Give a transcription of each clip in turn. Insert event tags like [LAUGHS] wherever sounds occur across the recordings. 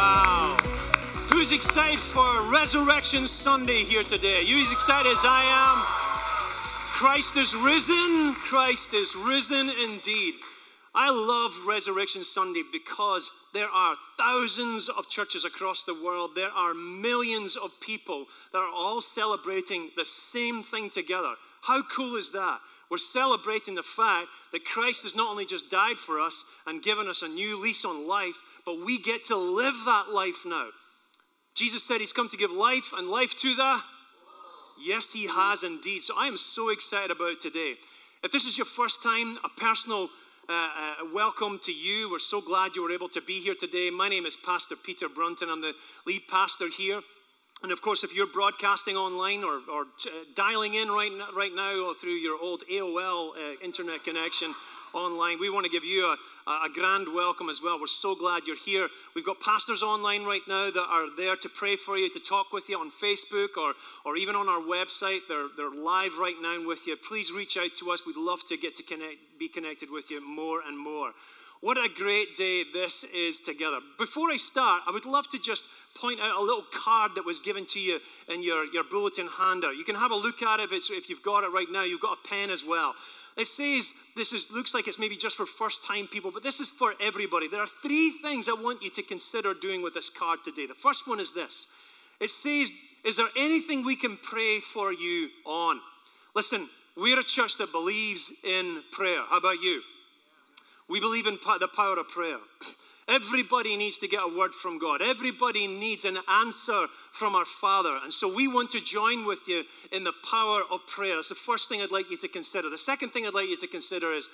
Wow. Who's excited for Resurrection Sunday here today? You as excited as I am? Christ is risen. Christ is risen indeed. I love Resurrection Sunday because there are thousands of churches across the world. There are millions of people that are all celebrating the same thing together. How cool is that? We're celebrating the fact that Christ has not only just died for us and given us a new lease on life, but we get to live that life now. Jesus said he's come to give life and life to the. Yes, he has indeed. So I am so excited about today. If this is your first time, a personal uh, uh, welcome to you. We're so glad you were able to be here today. My name is Pastor Peter Brunton. I'm the lead pastor here. And of course, if you're broadcasting online or, or uh, dialing in right right now or through your old AOL uh, internet connection online, we want to give you a, a grand welcome as well. We're so glad you're here. We've got pastors online right now that are there to pray for you, to talk with you on Facebook or, or even on our website. They're, they're live right now with you. Please reach out to us. We'd love to get to connect, be connected with you more and more. What a great day this is together. Before I start, I would love to just point out a little card that was given to you in your, your bulletin handout. You can have a look at it if, if you've got it right now. You've got a pen as well. It says this is, looks like it's maybe just for first time people, but this is for everybody. There are three things I want you to consider doing with this card today. The first one is this it says, Is there anything we can pray for you on? Listen, we're a church that believes in prayer. How about you? We believe in the power of prayer. [CLEARS THROAT] Everybody needs to get a word from God. Everybody needs an answer from our Father. And so we want to join with you in the power of prayer. That's the first thing I'd like you to consider. The second thing I'd like you to consider is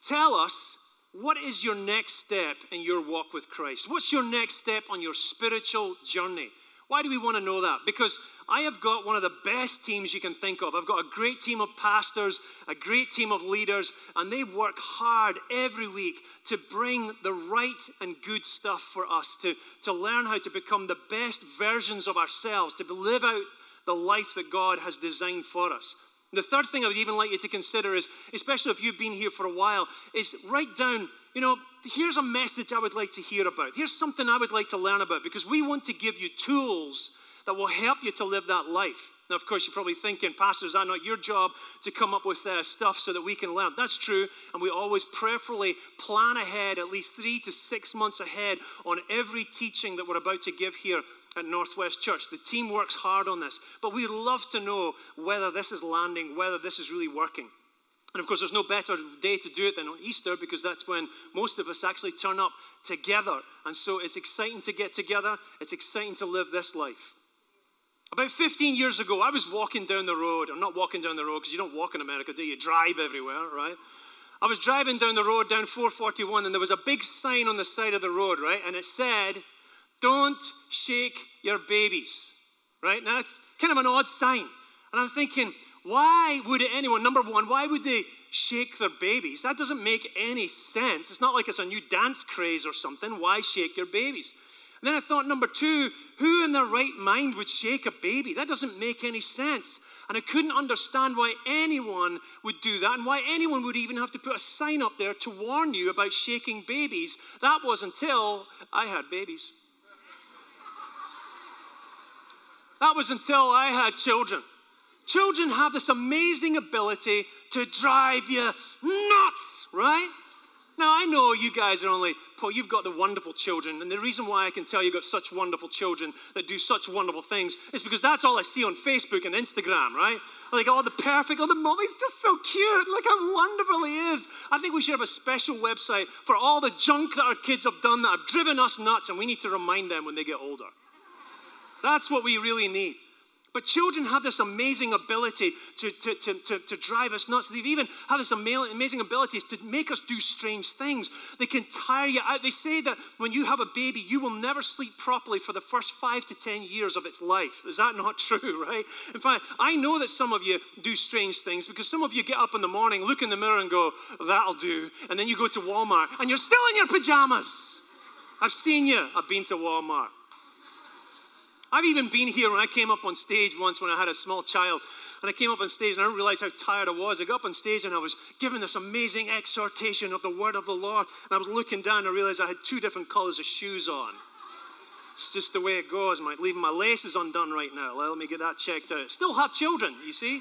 tell us what is your next step in your walk with Christ? What's your next step on your spiritual journey? Why do we want to know that? Because I have got one of the best teams you can think of. I've got a great team of pastors, a great team of leaders, and they work hard every week to bring the right and good stuff for us, to, to learn how to become the best versions of ourselves, to live out the life that God has designed for us. The third thing I would even like you to consider is, especially if you've been here for a while, is write down, you know, here's a message I would like to hear about. Here's something I would like to learn about because we want to give you tools that will help you to live that life. Now, of course, you're probably thinking, Pastor, is that not your job to come up with uh, stuff so that we can learn? That's true, and we always prayerfully plan ahead, at least three to six months ahead, on every teaching that we're about to give here at Northwest Church. The team works hard on this, but we'd love to know whether this is landing, whether this is really working. And of course, there's no better day to do it than on Easter because that's when most of us actually turn up together. And so it's exciting to get together, it's exciting to live this life. About 15 years ago, I was walking down the road. I'm not walking down the road because you don't walk in America, do you? You? Drive everywhere, right? I was driving down the road down 441, and there was a big sign on the side of the road, right? And it said, Don't shake your babies, right? Now, that's kind of an odd sign. And I'm thinking, why would anyone, number one, why would they shake their babies? That doesn't make any sense. It's not like it's a new dance craze or something. Why shake your babies? And then I thought, number two, who in their right mind would shake a baby? That doesn't make any sense. And I couldn't understand why anyone would do that and why anyone would even have to put a sign up there to warn you about shaking babies. That was until I had babies. That was until I had children. Children have this amazing ability to drive you nuts, right? Now, I know you guys are only, Paul, you've got the wonderful children. And the reason why I can tell you've got such wonderful children that do such wonderful things is because that's all I see on Facebook and Instagram, right? Like, oh, the perfect, oh, the mom, just so cute. Look how wonderful he is. I think we should have a special website for all the junk that our kids have done that have driven us nuts, and we need to remind them when they get older. That's what we really need. But children have this amazing ability to, to, to, to, to drive us nuts. They even have this amazing ability to make us do strange things. They can tire you out. They say that when you have a baby, you will never sleep properly for the first five to 10 years of its life. Is that not [LAUGHS] true, right? In fact, I know that some of you do strange things because some of you get up in the morning, look in the mirror, and go, that'll do. And then you go to Walmart and you're still in your pajamas. I've seen you. I've been to Walmart. I've even been here when I came up on stage once when I had a small child. And I came up on stage and I didn't realize how tired I was. I got up on stage and I was giving this amazing exhortation of the word of the Lord. And I was looking down and I realized I had two different colors of shoes on. It's just the way it goes. Like leaving my laces undone right now. Let me get that checked out. Still have children, you see?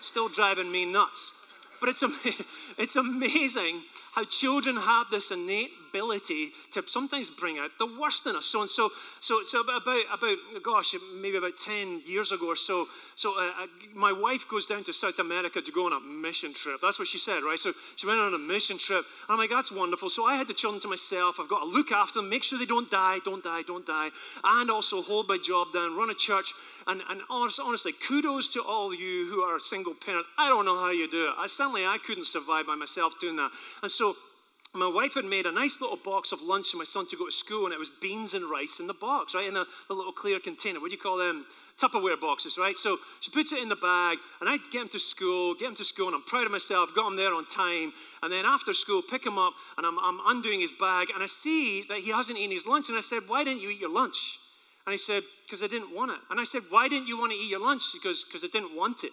Still driving me nuts. But it's, [LAUGHS] it's amazing how children have this innate ability to sometimes bring out the worst in us. So and so, so, so about, about, gosh, maybe about 10 years ago or so, so uh, uh, my wife goes down to South America to go on a mission trip. That's what she said, right? So she went on a mission trip. I'm like, that's wonderful. So I had the children to myself. I've got to look after them, make sure they don't die, don't die, don't die, and also hold my job down, run a church. And, and honest, honestly, kudos to all you who are single parents. I don't know how you do it. I certainly I couldn't survive by myself doing that. And so my wife had made a nice little box of lunch for my son to go to school, and it was beans and rice in the box, right? In the, the little clear container. What do you call them? Tupperware boxes, right? So she puts it in the bag, and I get him to school, get him to school, and I'm proud of myself, got him there on time. And then after school, pick him up, and I'm, I'm undoing his bag, and I see that he hasn't eaten his lunch. And I said, Why didn't you eat your lunch? And he said, Because I didn't want it. And I said, Why didn't you want to eat your lunch? Because I didn't want it.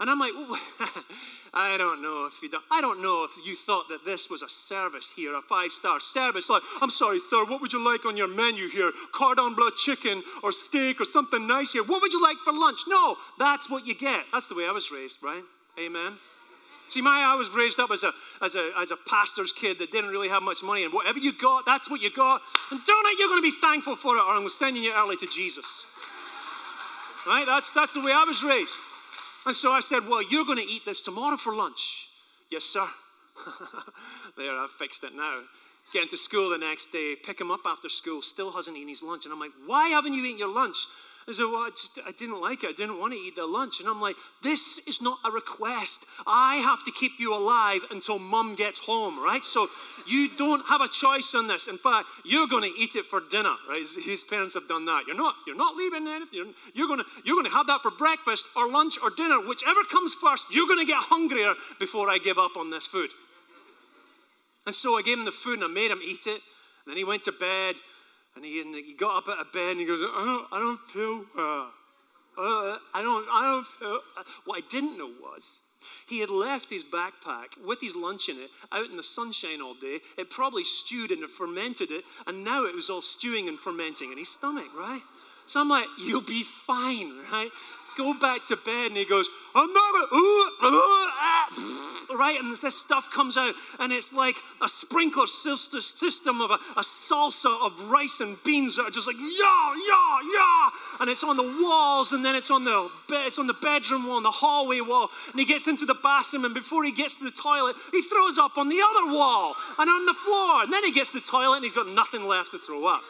And I'm like, [LAUGHS] I don't know if you don't, I don't know if you thought that this was a service here, a five-star service. Like, I'm sorry, sir, what would you like on your menu here? Cordon bleu chicken or steak or something nice here? What would you like for lunch? No, that's what you get. That's the way I was raised, right? Amen. See, my I was raised up as a, as a as a pastor's kid that didn't really have much money, and whatever you got, that's what you got. And don't it, you're going to be thankful for it, or I'm sending you early to Jesus. Right? That's that's the way I was raised. And so I said, Well, you're going to eat this tomorrow for lunch. Yes, sir. [LAUGHS] there, I've fixed it now. Getting to school the next day, pick him up after school, still hasn't eaten his lunch. And I'm like, Why haven't you eaten your lunch? I said, Well, I just I didn't like it. I didn't want to eat their lunch. And I'm like, This is not a request. I have to keep you alive until mum gets home, right? So you don't have a choice on this. In fact, you're going to eat it for dinner, right? His parents have done that. You're not, you're not leaving anything. You're, you're going to, you're going to have that for breakfast or lunch or dinner. Whichever comes first, you're going to get hungrier before I give up on this food. And so I gave him the food and I made him eat it. And then he went to bed and he, and he got up out of bed and he goes, I don't, I don't feel well. Uh, I don't, I don't feel. What I didn't know was he had left his backpack with his lunch in it out in the sunshine all day. It probably stewed and fermented it, and now it was all stewing and fermenting in his stomach, right? So I'm like, you'll be fine, right? Go back to bed. And he goes, I'm not, ooh, ooh, ah, right? And this stuff comes out, and it's like a sprinkler system of a, a salsa of rice and beans that are just like, yeah, yeah, yeah. And it's on the walls, and then it's on the it's on the bedroom wall, and the hallway wall. And he gets into the bathroom, and before he gets to the toilet, he throws up on the other wall and on the floor. And then he gets to the toilet, and he's got nothing left to throw up.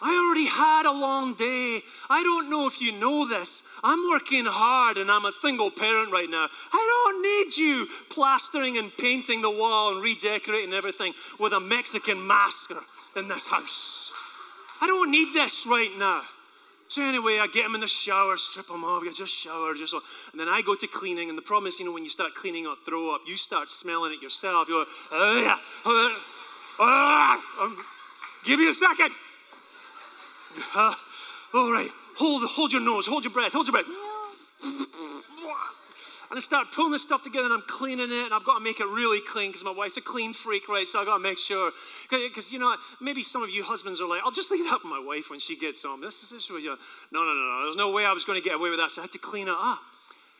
I already had a long day. I don't know if you know this. I'm working hard and I'm a single parent right now. I don't need you plastering and painting the wall and redecorating everything with a Mexican masker in this house. I don't need this right now. So anyway, I get him in the shower, strip him off, I just shower, just so, and then I go to cleaning. And the problem is, you know, when you start cleaning up throw up, you start smelling it yourself. You're like, oh yeah, oh, oh, give me a second. Uh, all right, hold, hold your nose, hold your breath, hold your breath. And I start pulling this stuff together and I'm cleaning it and I've got to make it really clean because my wife's a clean freak, right? So I've got to make sure. Because, you know, maybe some of you husbands are like, I'll just leave that with my wife when she gets home. This is this you No, no, no, no. There's no way I was going to get away with that. So I had to clean it up.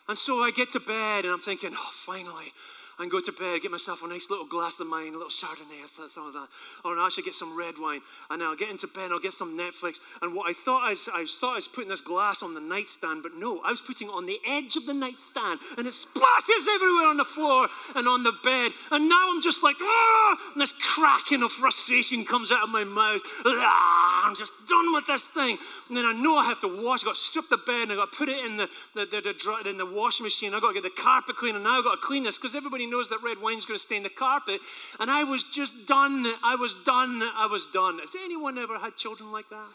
And so I get to bed and I'm thinking, oh, finally and go to bed, get myself a nice little glass of wine, a little Chardonnay, some of that. Or I should get some red wine. And I'll get into bed, I'll get some Netflix. And what I thought I was, I thought I was putting this glass on the nightstand, but no, I was putting it on the edge of the nightstand. And it splashes everywhere on the floor and on the bed. And now I'm just like, ah! And this cracking of frustration comes out of my mouth. Ah! I'm just done with this thing. And then I know I have to wash. I've got to strip the bed and i got to put it in the, the, the, the, in the washing machine. I've got to get the carpet clean. And now I've got to clean this because everybody knows that red wine's going to stain the carpet. And I was just done. I was done. I was done. Has anyone ever had children like that?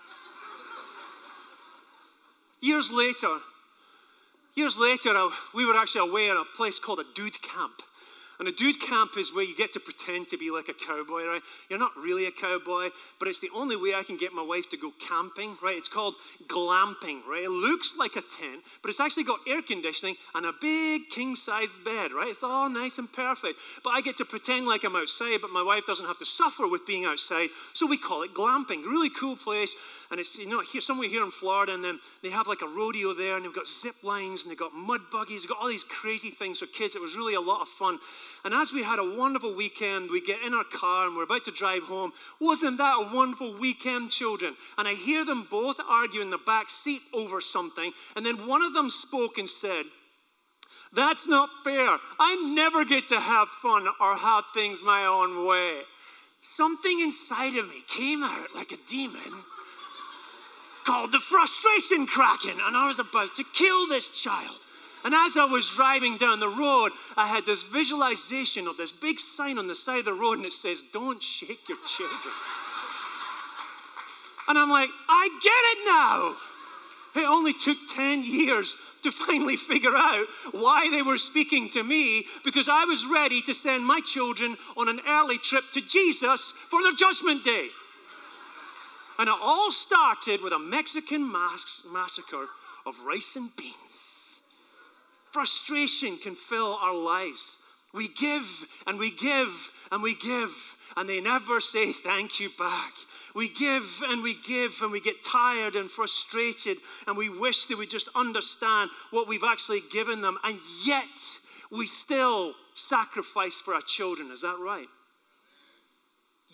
years later, years later, we were actually away at a place called a dude camp. And a dude camp is where you get to pretend to be like a cowboy, right? You're not really a cowboy, but it's the only way I can get my wife to go camping, right? It's called glamping, right? It looks like a tent, but it's actually got air conditioning and a big king size bed, right? It's all nice and perfect. But I get to pretend like I'm outside, but my wife doesn't have to suffer with being outside, so we call it glamping. Really cool place. And it's, you know, here, somewhere here in Florida, and then they have like a rodeo there, and they've got zip lines, and they've got mud buggies, they've got all these crazy things for kids. It was really a lot of fun. And as we had a wonderful weekend, we get in our car and we're about to drive home. Wasn't that a wonderful weekend, children? And I hear them both argue in the back seat over something. And then one of them spoke and said, That's not fair. I never get to have fun or have things my own way. Something inside of me came out like a demon called the frustration kraken, and I was about to kill this child. And as I was driving down the road, I had this visualization of this big sign on the side of the road, and it says, Don't shake your children. And I'm like, I get it now. It only took 10 years to finally figure out why they were speaking to me because I was ready to send my children on an early trip to Jesus for their judgment day. And it all started with a Mexican mass- massacre of rice and beans frustration can fill our lives. We give and we give and we give, and they never say thank you back. We give and we give, and we get tired and frustrated, and we wish they would just understand what we've actually given them, and yet we still sacrifice for our children. Is that right?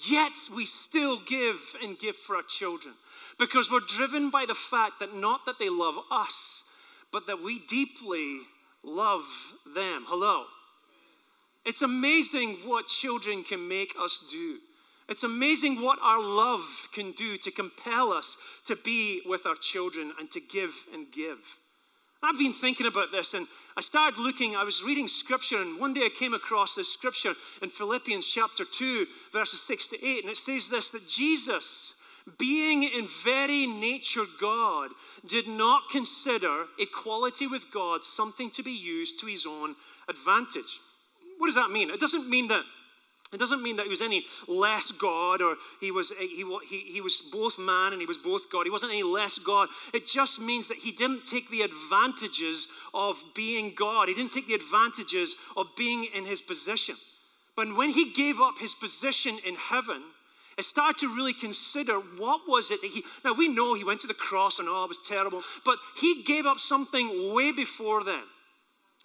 Yet we still give and give for our children because we're driven by the fact that not that they love us, but that we deeply love them. Hello. It's amazing what children can make us do. It's amazing what our love can do to compel us to be with our children and to give and give. I've been thinking about this and I started looking, I was reading scripture, and one day I came across this scripture in Philippians chapter 2, verses 6 to 8, and it says this that Jesus being in very nature God, did not consider equality with God something to be used to his own advantage. What does that mean? It doesn't mean that it doesn't mean that he was any less God or he was, he, he, he was both man and he was both God. He wasn't any less God. It just means that he didn't take the advantages of being God. He didn't take the advantages of being in his position. But when he gave up his position in heaven, I started to really consider what was it that he, now we know he went to the cross and oh, it was terrible, but he gave up something way before then.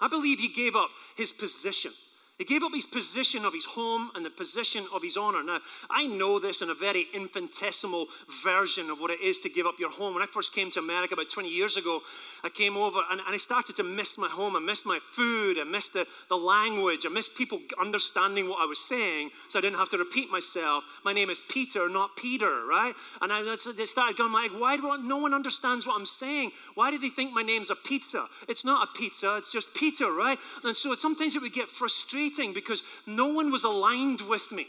I believe he gave up his position. He gave up his position of his home and the position of his honor. Now, I know this in a very infinitesimal version of what it is to give up your home. When I first came to America about 20 years ago, I came over and, and I started to miss my home. I missed my food. I missed the, the language. I missed people understanding what I was saying so I didn't have to repeat myself. My name is Peter, not Peter, right? And I started going like, why do no one understands what I'm saying? Why do they think my name's a pizza? It's not a pizza, it's just Peter, right? And so sometimes it would get frustrated frustrating because no one was aligned with me.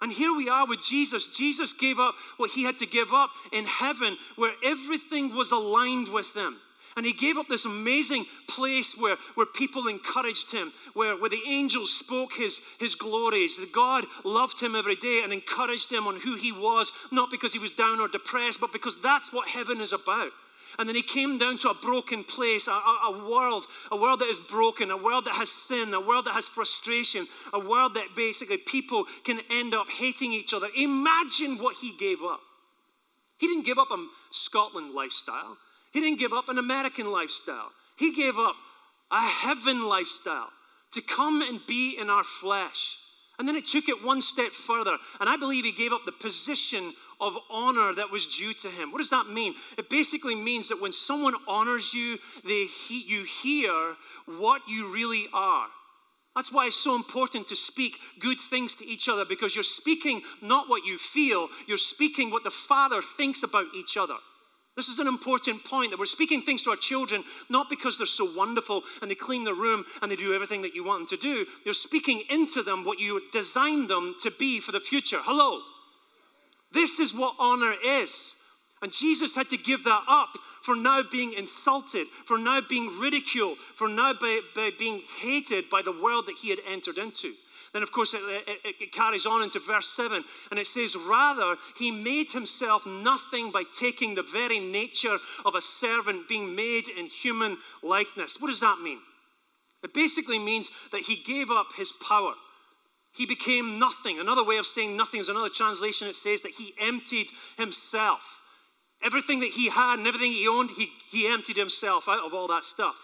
And here we are with Jesus. Jesus gave up what he had to give up in heaven where everything was aligned with them. And he gave up this amazing place where, where people encouraged him, where, where the angels spoke his, his glories. That God loved him every day and encouraged him on who he was, not because he was down or depressed, but because that's what heaven is about. And then he came down to a broken place, a, a, a, world, a world that is broken, a world that has sin, a world that has frustration, a world that basically people can end up hating each other. Imagine what he gave up. He didn't give up a Scotland lifestyle, he didn't give up an American lifestyle. He gave up a heaven lifestyle to come and be in our flesh. And then it took it one step further. And I believe he gave up the position of honor that was due to him. What does that mean? It basically means that when someone honors you, they he, you hear what you really are. That's why it's so important to speak good things to each other because you're speaking not what you feel, you're speaking what the Father thinks about each other. This is an important point that we're speaking things to our children not because they're so wonderful and they clean the room and they do everything that you want them to do. You're speaking into them what you designed them to be for the future. Hello. This is what honor is. And Jesus had to give that up for now being insulted, for now being ridiculed, for now by, by being hated by the world that he had entered into. Then, of course, it, it, it, carries on into verse 7, and it says, Rather, he made himself nothing by taking the very nature of a servant, being made in human likeness. What does that mean? It basically means that he gave up his power. He became nothing. Another way of saying nothing is another translation. It says that he emptied himself. Everything that he had and everything he owned, he, he emptied himself out of all that stuff.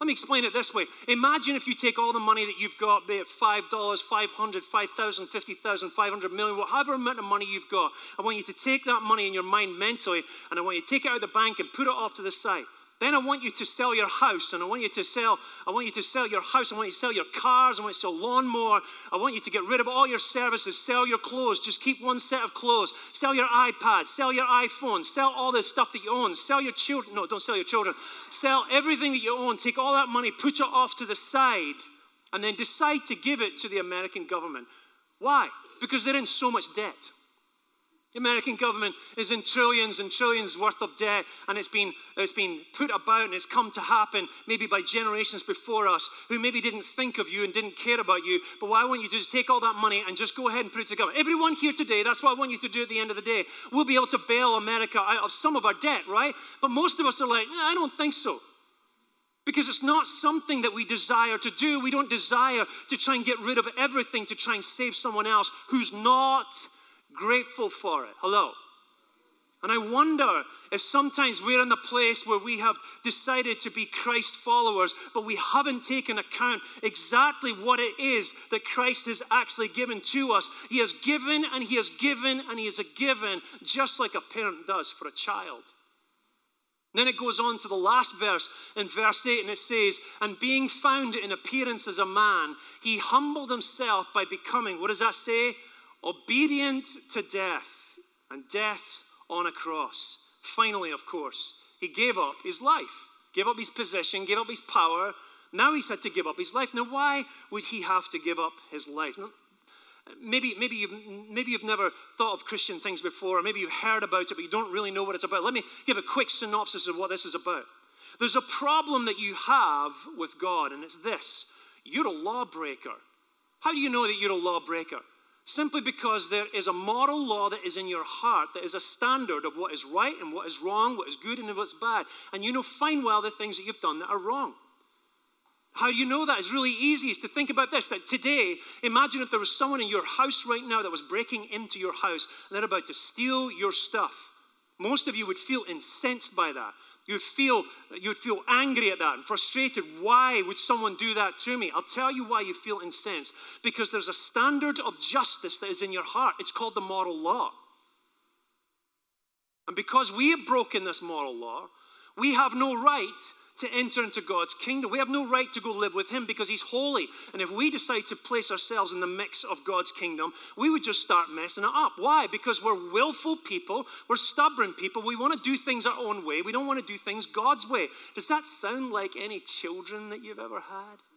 Let me explain it this way. Imagine if you take all the money that you've got, be it $5, 500, 5,000, 50,000, 500 million, whatever amount of money you've got. I want you to take that money in your mind mentally and I want you to take it out of the bank and put it off to the side. Then I want you to sell your house, and I want you to sell, I want you to sell your house, I want you to sell your cars, I want you to sell lawnmower, I want you to get rid of all your services, sell your clothes, just keep one set of clothes, sell your iPad, sell your iPhone, sell all this stuff that you own, sell your children, no, don't sell your children, sell everything that you own, take all that money, put it off to the side, and then decide to give it to the American government. Why? Because they're in so much debt. The American government is in trillions and trillions worth of debt, and it's been, it's been put about and it's come to happen maybe by generations before us who maybe didn't think of you and didn't care about you. But what I want you to do is take all that money and just go ahead and put it to government. Everyone here today, that's what I want you to do at the end of the day. We'll be able to bail America out of some of our debt, right? But most of us are like, I don't think so. Because it's not something that we desire to do. We don't desire to try and get rid of everything to try and save someone else who's not grateful for it. Hello. And I wonder if sometimes we're in the place where we have decided to be Christ followers, but we haven't taken account exactly what it is that Christ has actually given to us. He has given and He has given and He has given just like a parent does for a child. Then it goes on to the last verse in verse 8, and it says, And being found in appearance as a man, he humbled himself by becoming, what does that say? Obedient to death and death on a cross. Finally, of course, he gave up his life, gave up his position, gave up his power. Now he's had to give up his life. Now, why would he have to give up his life? Maybe, maybe, you've, maybe you've never thought of Christian things before, or maybe you've heard about it, but you don't really know what it's about. Let me give a quick synopsis of what this is about. There's a problem that you have with God, and it's this you're a lawbreaker. How do you know that you're a lawbreaker? Simply because there is a moral law that is in your heart, that is a standard of what is right and what is wrong, what is good and what's bad. And you know fine well the things that you've done that are wrong. How you know that is really easy is to think about this that today, imagine if there was someone in your house right now that was breaking into your house and they're about to steal your stuff. Most of you would feel incensed by that. You'd feel, you'd feel angry at that and frustrated. Why would someone do that to me? I'll tell you why you feel incensed. Because there's a standard of justice that is in your heart. It's called the moral law. And because we have broken this moral law, we have no right to enter into God's kingdom. We have no right to go live with Him because He's holy. And if we decide to place ourselves in the mix of God's kingdom, we would just start messing it up. Why? Because we're willful people, we're stubborn people, we want to do things our own way, we don't want to do things God's way. Does that sound like any children that you've ever had?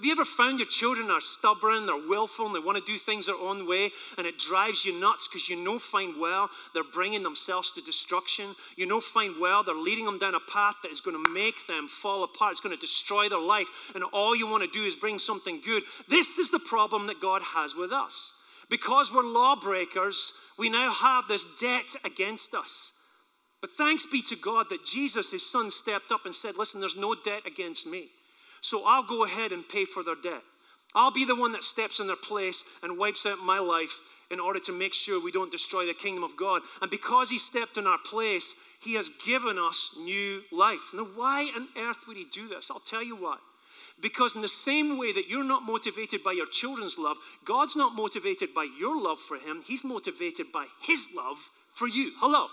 Have you ever found your children are stubborn, they're willful, and they want to do things their own way, and it drives you nuts because you know fine well they're bringing themselves to destruction? You know fine well they're leading them down a path that is going to make them fall apart, it's going to destroy their life, and all you want to do is bring something good. This is the problem that God has with us. Because we're lawbreakers, we now have this debt against us. But thanks be to God that Jesus, his son, stepped up and said, Listen, there's no debt against me. So I'll go ahead and pay for their debt. I'll be the one that steps in their place and wipes out my life in order to make sure we don't destroy the kingdom of God. And because He stepped in our place, He has given us new life. Now, why on earth would He do this? I'll tell you why. Because, in the same way that you're not motivated by your children's love, God's not motivated by your love for Him, He's motivated by His love for you. Hello.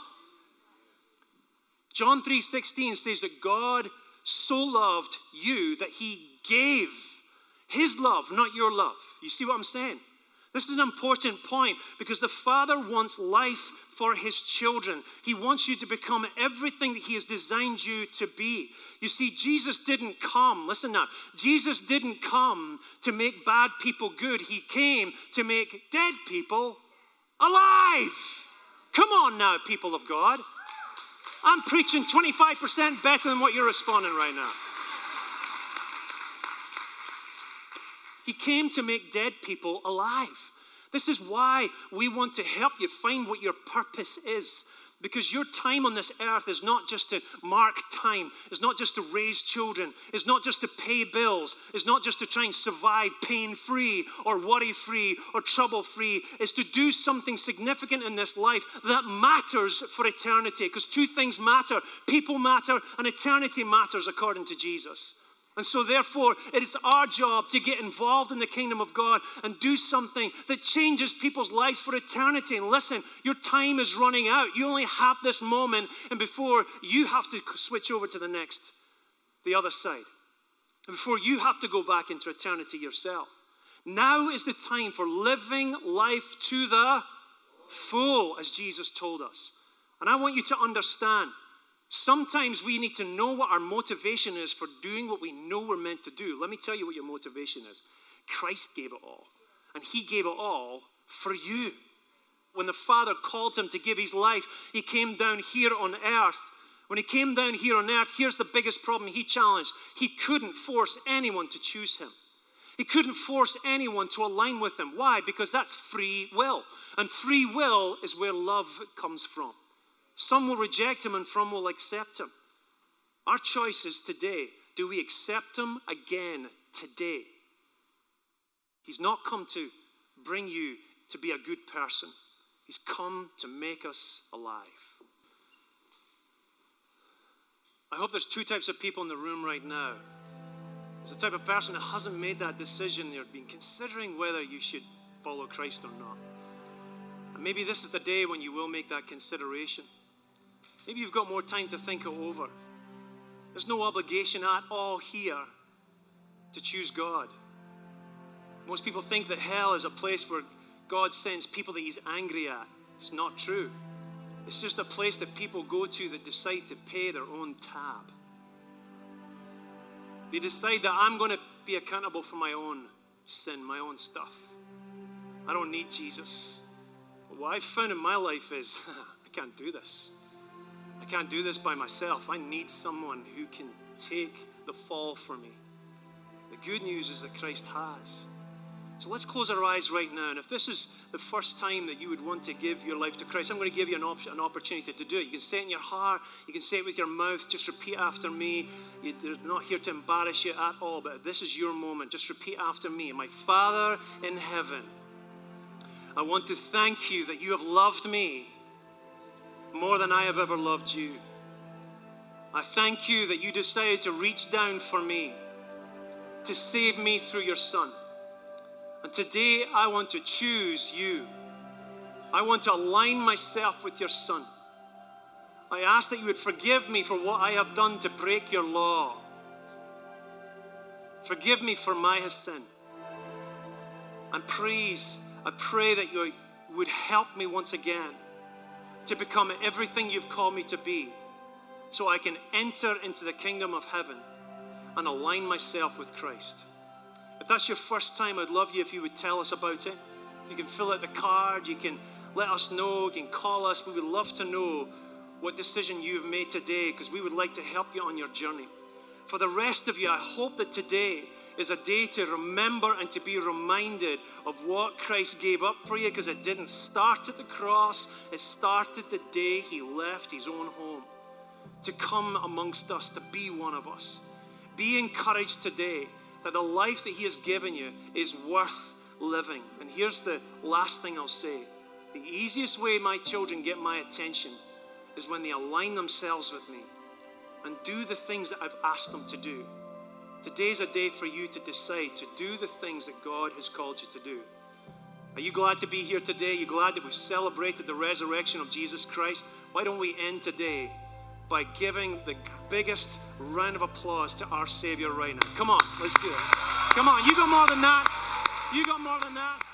John 3:16 says that God so loved you that he gave his love, not your love. You see what I'm saying? This is an important point because the Father wants life for his children. He wants you to become everything that he has designed you to be. You see, Jesus didn't come, listen now, Jesus didn't come to make bad people good. He came to make dead people alive. Come on now, people of God. I'm preaching 25% better than what you're responding right now. He came to make dead people alive. This is why we want to help you find what your purpose is. Because your time on this earth is not just to mark time, it's not just to raise children, it's not just to pay bills, it's not just to try and survive pain free or worry free or trouble free. It's to do something significant in this life that matters for eternity. Because two things matter people matter, and eternity matters according to Jesus. And so, therefore, it is our job to get involved in the kingdom of God and do something that changes people's lives for eternity. And listen, your time is running out. You only have this moment, and before you have to switch over to the next, the other side, and before you have to go back into eternity yourself. Now is the time for living life to the full, as Jesus told us. And I want you to understand Sometimes we need to know what our motivation is for doing what we know we're meant to do. Let me tell you what your motivation is. Christ gave it all, and He gave it all for you. When the Father called Him to give His life, He came down here on earth. When He came down here on earth, here's the biggest problem He challenged He couldn't force anyone to choose Him. He couldn't force anyone to align with Him. Why? Because that's free will. And free will is where love comes from. Some will reject him, and some will accept him. Our choice is today do we accept him again today? He's not come to bring you to be a good person, he's come to make us alive. I hope there's two types of people in the room right now. There's the type of person that hasn't made that decision. They've been considering whether you should follow Christ or not. And maybe this is the day when you will make that consideration. Maybe you've got more time to think it over. There's no obligation at all here to choose God. Most people think that hell is a place where God sends people that He's angry at. It's not true. It's just a place that people go to that decide to pay their own tab. They decide that I'm going to be accountable for my own sin, my own stuff. I don't need Jesus. But what I've found in my life is [LAUGHS] I can't do this. I can't do this by myself. I need someone who can take the fall for me. The good news is that Christ has. So let's close our eyes right now. And if this is the first time that you would want to give your life to Christ, I'm going to give you an, op- an opportunity to do it. You can say it in your heart, you can say it with your mouth. Just repeat after me. They're not here to embarrass you at all, but this is your moment. Just repeat after me. My Father in heaven, I want to thank you that you have loved me more than I have ever loved you. I thank you that you decided to reach down for me, to save me through your Son. And today I want to choose you. I want to align myself with your Son. I ask that you would forgive me for what I have done to break your law. Forgive me for my sin. And please, I pray that you would help me once again to become everything you've called me to be so I can enter into the kingdom of heaven and align myself with Christ. If that's your first time, I'd love you if you would tell us about it. You can fill out the card, you can let us know, you can call us. We would love to know what decision you've made today because we would like to help you on your journey. For the rest of you, I hope that today is a day to remember and to be reminded of what Christ gave up for you because it didn't start at the cross, it started the day he left his own home to come amongst us, to be one of us. Be encouraged today that the life that he has given you is worth living. And here's the last thing I'll say the easiest way my children get my attention is when they align themselves with me and do the things that I've asked them to do. Today's a day for you to decide to do the things that God has called you to do. Are you glad to be here today? Are you glad that we've celebrated the resurrection of Jesus Christ? Why don't we end today by giving the biggest round of applause to our Savior right now? Come on, let's do it. Come on, you got more than that. You got more than that.